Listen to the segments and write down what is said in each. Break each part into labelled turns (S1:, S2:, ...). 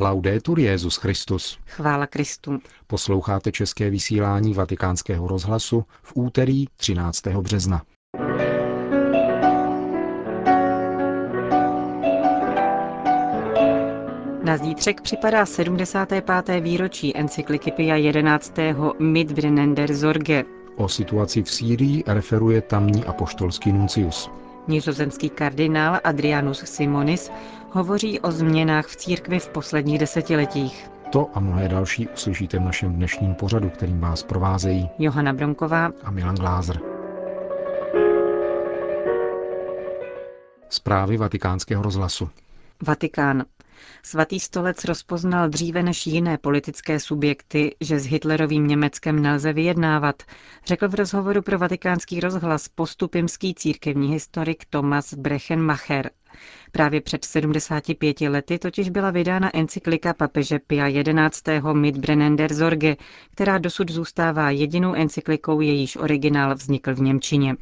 S1: Laudetur Jezus Christus.
S2: Chvála Kristu.
S1: Posloucháte české vysílání Vatikánského rozhlasu v úterý 13. března.
S2: Na zítřek připadá 75. výročí encykliky Pia 11. Mitbrennender Sorge.
S1: O situaci v Sýrii referuje tamní apoštolský nuncius.
S2: Nizozemský kardinál Adrianus Simonis hovoří o změnách v církvi v posledních desetiletích.
S1: To a mnohé další uslyšíte v našem dnešním pořadu, kterým vás provázejí
S2: Johana Bromková
S1: a Milan Glázer. Zprávy vatikánského rozhlasu.
S2: Vatikán. Svatý stolec rozpoznal dříve než jiné politické subjekty, že s Hitlerovým Německem nelze vyjednávat, řekl v rozhovoru pro vatikánský rozhlas postupimský církevní historik Thomas Brechenmacher. Právě před 75 lety totiž byla vydána encyklika papeže Pia XI. Mitbrennender Sorge, která dosud zůstává jedinou encyklikou, jejíž originál vznikl v Němčině.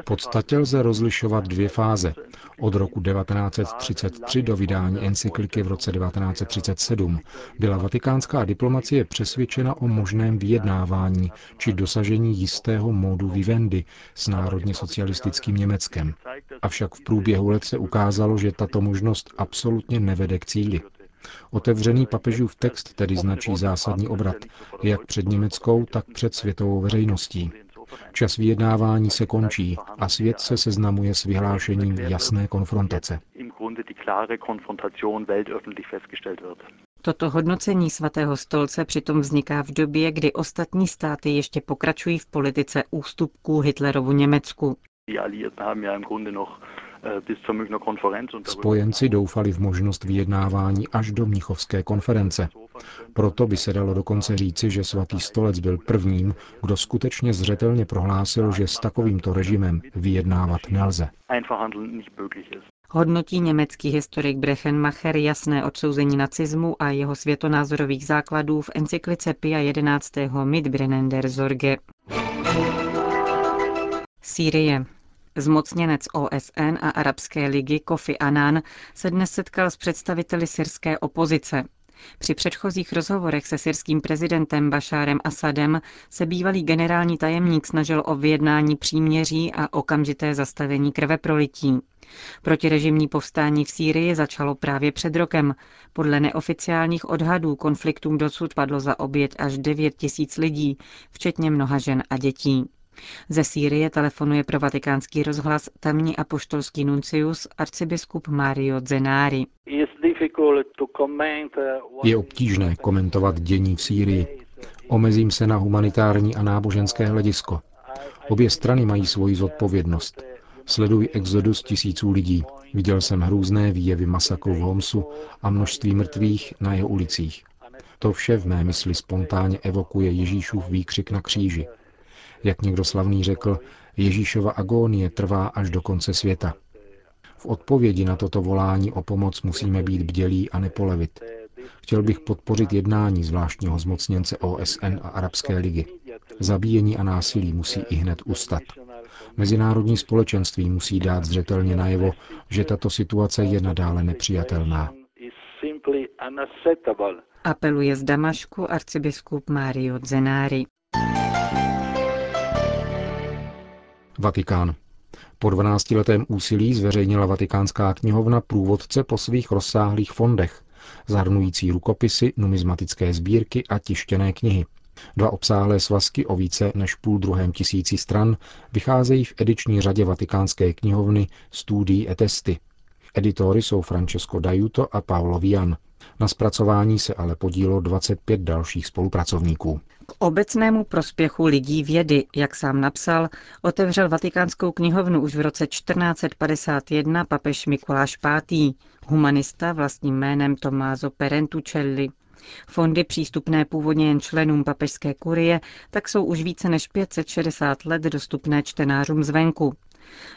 S1: V podstatě lze rozlišovat dvě fáze. Od roku 1933 do vydání encykliky v roce 1937 byla vatikánská diplomacie přesvědčena o možném vyjednávání či dosažení jistého módu vivendi s národně socialistickým Německem. Avšak v průběhu let se ukázalo, že tato možnost absolutně nevede k cíli. Otevřený papežův text tedy značí zásadní obrat, jak před německou, tak před světovou veřejností. Čas vyjednávání se končí a svět se seznamuje s vyhlášením jasné konfrontace.
S2: Toto hodnocení svatého stolce přitom vzniká v době, kdy ostatní státy ještě pokračují v politice ústupků Hitlerovu Německu.
S1: Spojenci doufali v možnost vyjednávání až do Mnichovské konference. Proto by se dalo dokonce říci, že svatý stolec byl prvním, kdo skutečně zřetelně prohlásil, že s takovýmto režimem vyjednávat nelze.
S2: Hodnotí německý historik Brechenmacher jasné odsouzení nacismu a jeho světonázorových základů v encyklice Pia 11. Mitbrennender Sorge. Sýrie. Zmocněnec OSN a Arabské ligy Kofi Annan se dnes setkal s představiteli syrské opozice. Při předchozích rozhovorech se syrským prezidentem Bašárem Asadem se bývalý generální tajemník snažil o vyjednání příměří a okamžité zastavení krve prolití. Protirežimní povstání v Sýrii začalo právě před rokem. Podle neoficiálních odhadů konfliktům dosud padlo za oběť až 9 tisíc lidí, včetně mnoha žen a dětí. Ze Sýrie telefonuje pro vatikánský rozhlas tamní apoštolský nuncius arcibiskup Mario Zenari.
S1: Je obtížné komentovat dění v Sýrii. Omezím se na humanitární a náboženské hledisko. Obě strany mají svoji zodpovědnost. Sleduji exodus tisíců lidí. Viděl jsem hrůzné výjevy masakru v Homsu a množství mrtvých na jeho ulicích. To vše v mé mysli spontánně evokuje Ježíšův výkřik na kříži. Jak někdo slavný řekl, Ježíšova agónie trvá až do konce světa. V odpovědi na toto volání o pomoc musíme být bdělí a nepolevit. Chtěl bych podpořit jednání zvláštního zmocněnce OSN a Arabské ligy. Zabíjení a násilí musí i hned ustat. Mezinárodní společenství musí dát zřetelně najevo, že tato situace je nadále nepřijatelná.
S2: Apeluje z Damašku arcibiskup Mario Zenari.
S1: Vatikán. Po 12-letém úsilí zveřejnila Vatikánská knihovna průvodce po svých rozsáhlých fondech, zahrnující rukopisy, numizmatické sbírky a tištěné knihy. Dva obsáhlé svazky o více než půl druhém tisíci stran vycházejí v ediční řadě Vatikánské knihovny Studii et Testy. Editory jsou Francesco Dajuto a Paolo Vian. Na zpracování se ale podílo 25 dalších spolupracovníků.
S2: K obecnému prospěchu lidí vědy, jak sám napsal, otevřel Vatikánskou knihovnu už v roce 1451 papež Mikuláš V., humanista vlastním jménem Tommaso Perentucelli. Fondy přístupné původně jen členům papežské kurie, tak jsou už více než 560 let dostupné čtenářům zvenku.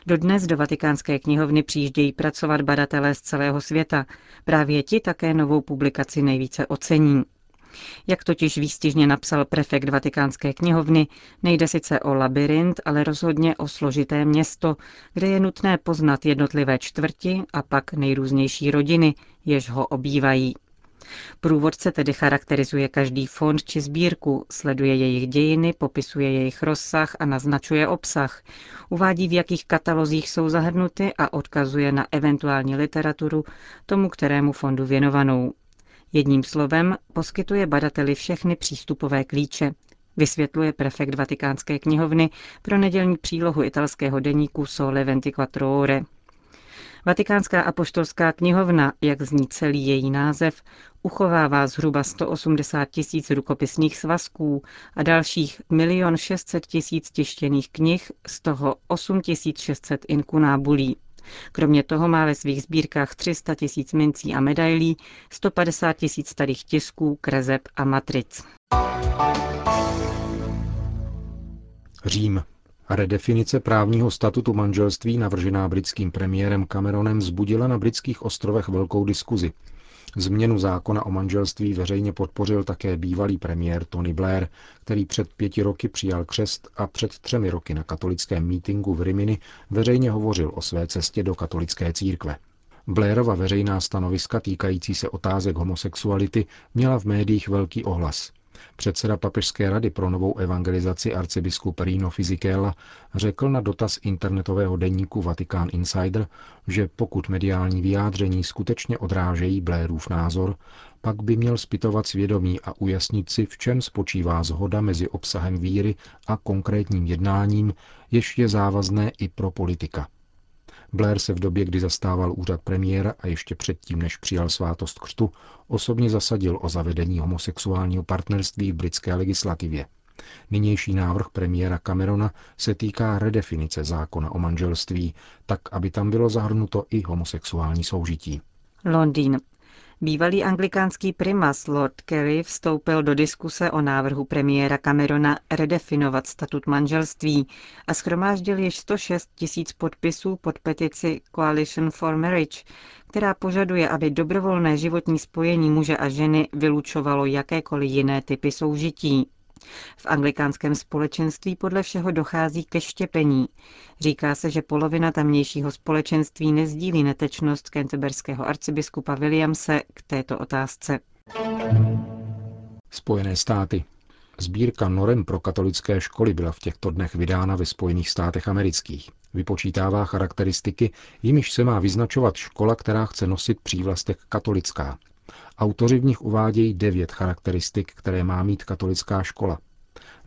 S2: Dodnes do Vatikánské knihovny přijíždějí pracovat badatelé z celého světa. Právě ti také novou publikaci nejvíce ocení. Jak totiž výstižně napsal prefekt Vatikánské knihovny, nejde sice o labirint, ale rozhodně o složité město, kde je nutné poznat jednotlivé čtvrti a pak nejrůznější rodiny, jež ho obývají. Průvodce tedy charakterizuje každý fond či sbírku, sleduje jejich dějiny, popisuje jejich rozsah a naznačuje obsah, uvádí v jakých katalozích jsou zahrnuty a odkazuje na eventuální literaturu tomu kterému fondu věnovanou. Jedním slovem poskytuje badateli všechny přístupové klíče, vysvětluje prefekt Vatikánské knihovny pro nedělní přílohu italského deníku Sole 24 Ore. Vatikánská apoštolská knihovna, jak zní celý její název, uchovává zhruba 180 tisíc rukopisných svazků a dalších 1 600 tisíc tištěných knih, z toho 8 600 inkunábulí. Kromě toho má ve svých sbírkách 300 tisíc mincí a medailí, 150 tisíc starých tisků, krezeb a matric.
S1: Řím. Redefinice právního statutu manželství navržená britským premiérem Cameronem vzbudila na britských ostrovech velkou diskuzi. Změnu zákona o manželství veřejně podpořil také bývalý premiér Tony Blair, který před pěti roky přijal křest a před třemi roky na katolickém mítingu v Rimini veřejně hovořil o své cestě do katolické církve. Blairova veřejná stanoviska týkající se otázek homosexuality měla v médiích velký ohlas. Předseda Papežské rady pro novou evangelizaci arcibiskup Rino Fisichella řekl na dotaz internetového deníku Vatikán Insider, že pokud mediální vyjádření skutečně odrážejí Blairův názor, pak by měl zpytovat svědomí a ujasnit si, v čem spočívá zhoda mezi obsahem víry a konkrétním jednáním, jež je závazné i pro politika. Blair se v době, kdy zastával úřad premiéra a ještě předtím, než přijal svátost křtu, osobně zasadil o zavedení homosexuálního partnerství v britské legislativě. Nynější návrh premiéra Camerona se týká redefinice zákona o manželství, tak aby tam bylo zahrnuto i homosexuální soužití.
S2: Londýn. Bývalý anglikánský primas Lord Kerry vstoupil do diskuse o návrhu premiéra Camerona redefinovat statut manželství a schromáždil již 106 tisíc podpisů pod petici Coalition for Marriage, která požaduje, aby dobrovolné životní spojení muže a ženy vylučovalo jakékoliv jiné typy soužití. V anglikánském společenství podle všeho dochází ke štěpení. Říká se, že polovina tamnějšího společenství nezdílí netečnost kenteberského arcibiskupa Williamse k této otázce.
S1: Spojené státy. Sbírka norem pro katolické školy byla v těchto dnech vydána ve Spojených státech amerických. Vypočítává charakteristiky, jimiž se má vyznačovat škola, která chce nosit přívlastek katolická. Autoři v nich uvádějí devět charakteristik, které má mít katolická škola.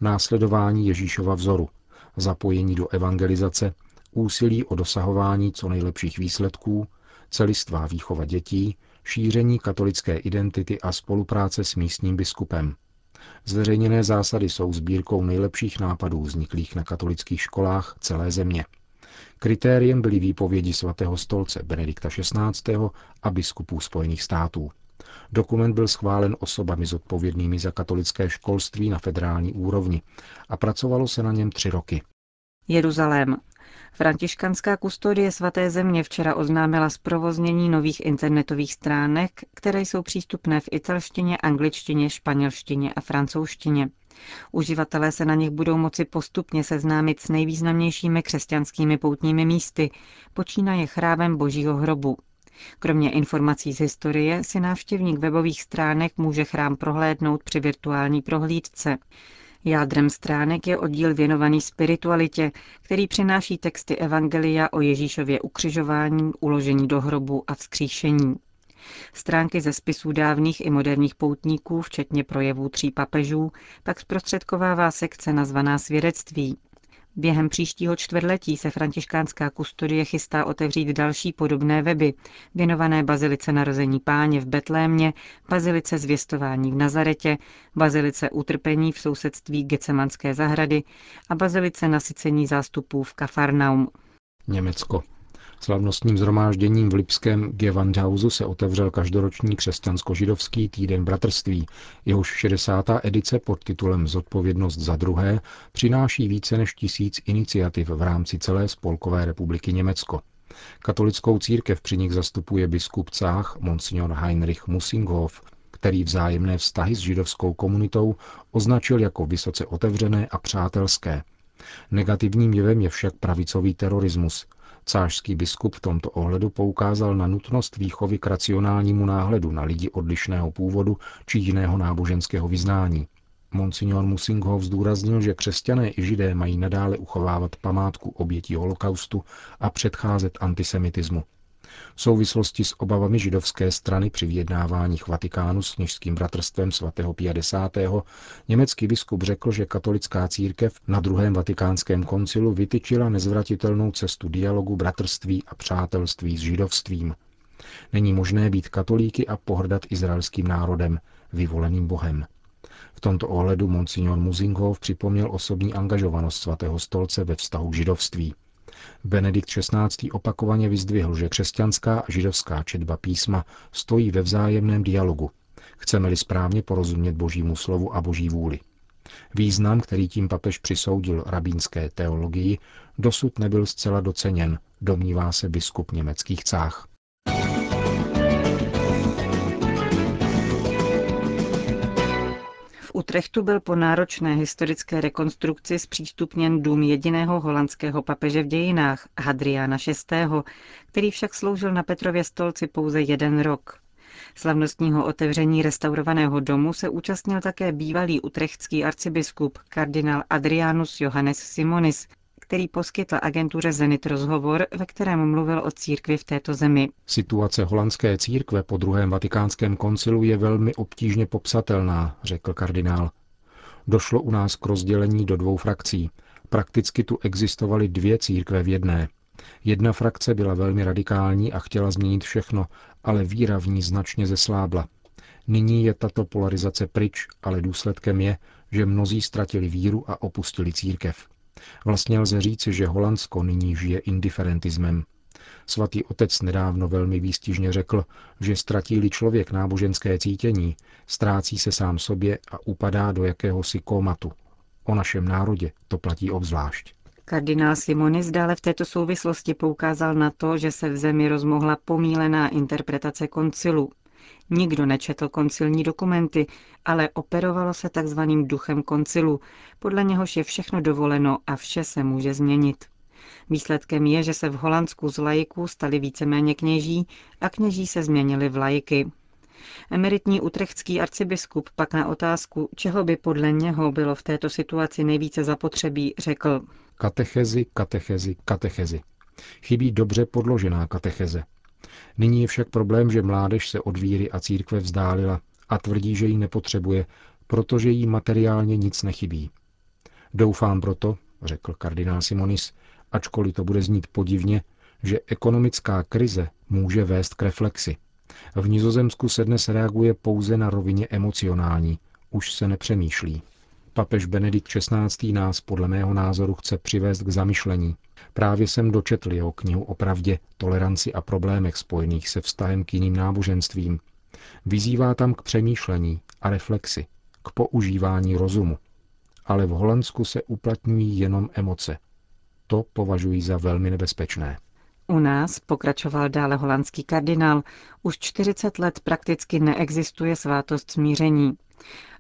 S1: Následování Ježíšova vzoru, zapojení do evangelizace, úsilí o dosahování co nejlepších výsledků, celistvá výchova dětí, šíření katolické identity a spolupráce s místním biskupem. Zveřejněné zásady jsou sbírkou nejlepších nápadů vzniklých na katolických školách celé země. Kritériem byly výpovědi svatého stolce Benedikta XVI. a biskupů Spojených států. Dokument byl schválen osobami zodpovědnými za katolické školství na federální úrovni a pracovalo se na něm tři roky.
S2: Jeruzalém. Františkanská kustodie svaté země včera oznámila zprovoznění nových internetových stránek, které jsou přístupné v italštině, angličtině, španělštině a francouzštině. Uživatelé se na nich budou moci postupně seznámit s nejvýznamnějšími křesťanskými poutními místy, počínaje chrámem Božího hrobu. Kromě informací z historie si návštěvník webových stránek může chrám prohlédnout při virtuální prohlídce. Jádrem stránek je oddíl věnovaný spiritualitě, který přináší texty Evangelia o Ježíšově ukřižování, uložení do hrobu a vzkříšení. Stránky ze spisů dávných i moderních poutníků, včetně projevů tří papežů, pak zprostředkovává sekce nazvaná svědectví. Během příštího čtvrtletí se františkánská kustodie chystá otevřít další podobné weby, věnované bazilice narození páně v Betlémě, bazilice zvěstování v Nazaretě, bazilice utrpení v sousedství Gecemanské zahrady a bazilice nasycení zástupů v Kafarnaum.
S1: Německo. Slavnostním zhromážděním v Lipském Gewandhausu se otevřel každoroční křesťansko-židovský týden bratrství. Jehož 60. edice pod titulem Zodpovědnost za druhé přináší více než tisíc iniciativ v rámci celé Spolkové republiky Německo. Katolickou církev při nich zastupuje biskup Cách, monsignor Heinrich Musinghoff, který vzájemné vztahy s židovskou komunitou označil jako vysoce otevřené a přátelské. Negativním jevem je však pravicový terorismus. Cářský biskup v tomto ohledu poukázal na nutnost výchovy k racionálnímu náhledu na lidi odlišného původu či jiného náboženského vyznání. Monsignor Musingho zdůraznil, že křesťané i židé mají nadále uchovávat památku obětí holokaustu a předcházet antisemitismu. V souvislosti s obavami židovské strany při vyjednáváních Vatikánu s kněžským bratrstvem svatého 50. německý biskup řekl, že katolická církev na druhém vatikánském koncilu vytyčila nezvratitelnou cestu dialogu, bratrství a přátelství s židovstvím. Není možné být katolíky a pohrdat izraelským národem, vyvoleným Bohem. V tomto ohledu monsignor Muzingov připomněl osobní angažovanost svatého stolce ve vztahu k židovství. Benedikt XVI. opakovaně vyzdvihl, že křesťanská a židovská četba písma stojí ve vzájemném dialogu. Chceme-li správně porozumět božímu slovu a boží vůli. Význam, který tím papež přisoudil rabínské teologii, dosud nebyl zcela doceněn, domnívá se biskup německých
S2: Utrechtu byl po náročné historické rekonstrukci zpřístupněn dům jediného holandského papeže v dějinách, Hadriana VI., který však sloužil na Petrově stolci pouze jeden rok. Slavnostního otevření restaurovaného domu se účastnil také bývalý utrechtský arcibiskup kardinál Adrianus Johannes Simonis, který poskytl agentuře Zenit rozhovor, ve kterém mluvil o církvi v této zemi.
S1: Situace holandské církve po druhém vatikánském koncilu je velmi obtížně popsatelná, řekl kardinál. Došlo u nás k rozdělení do dvou frakcí. Prakticky tu existovaly dvě církve v jedné. Jedna frakce byla velmi radikální a chtěla změnit všechno, ale víra v ní značně zeslábla. Nyní je tato polarizace pryč, ale důsledkem je, že mnozí ztratili víru a opustili církev. Vlastně lze říci, že Holandsko nyní žije indiferentismem. Svatý otec nedávno velmi výstižně řekl, že ztratí-li člověk náboženské cítění, ztrácí se sám sobě a upadá do jakéhosi komatu. O našem národě to platí obzvlášť.
S2: Kardinál Simonis dále v této souvislosti poukázal na to, že se v zemi rozmohla pomílená interpretace koncilu. Nikdo nečetl koncilní dokumenty, ale operovalo se takzvaným duchem koncilu, podle něhož je všechno dovoleno a vše se může změnit. Výsledkem je, že se v Holandsku z lajků stali víceméně kněží a kněží se změnili v lajky. Emeritní utrechtský arcibiskup pak na otázku, čeho by podle něho bylo v této situaci nejvíce zapotřebí, řekl.
S1: Katechezi, katechezi, katechezi. Chybí dobře podložená katecheze. Nyní je však problém, že mládež se od víry a církve vzdálila a tvrdí, že ji nepotřebuje, protože jí materiálně nic nechybí. Doufám proto, řekl kardinál Simonis, ačkoliv to bude znít podivně, že ekonomická krize může vést k reflexi. V Nizozemsku se dnes reaguje pouze na rovině emocionální, už se nepřemýšlí. Papež Benedikt XVI. nás podle mého názoru chce přivést k zamyšlení. Právě jsem dočetl jeho knihu o pravdě, toleranci a problémech spojených se vztahem k jiným náboženstvím. Vyzývá tam k přemýšlení a reflexi, k používání rozumu. Ale v Holandsku se uplatňují jenom emoce. To považuji za velmi nebezpečné.
S2: U nás, pokračoval dále holandský kardinál, už 40 let prakticky neexistuje svátost smíření.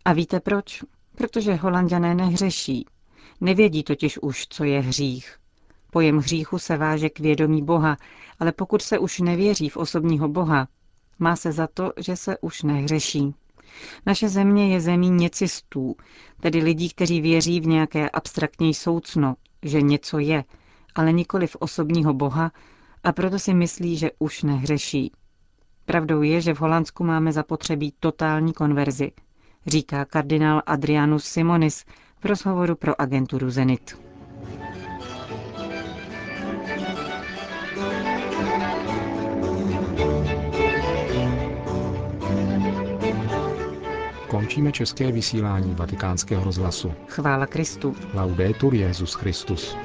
S2: A víte proč? Protože holanděné nehřeší. Nevědí totiž už, co je hřích. Pojem hříchu se váže k vědomí Boha, ale pokud se už nevěří v osobního Boha, má se za to, že se už nehřeší. Naše země je zemí něcistů, tedy lidí, kteří věří v nějaké abstraktní soucno, že něco je, ale nikoli v osobního Boha a proto si myslí, že už nehřeší. Pravdou je, že v Holandsku máme zapotřebí totální konverzi, říká kardinál Adrianus Simonis v rozhovoru pro agenturu Zenit.
S1: Končíme české vysílání vatikánského rozhlasu.
S2: Chvála Kristu.
S1: Laudetur Jezus Christus.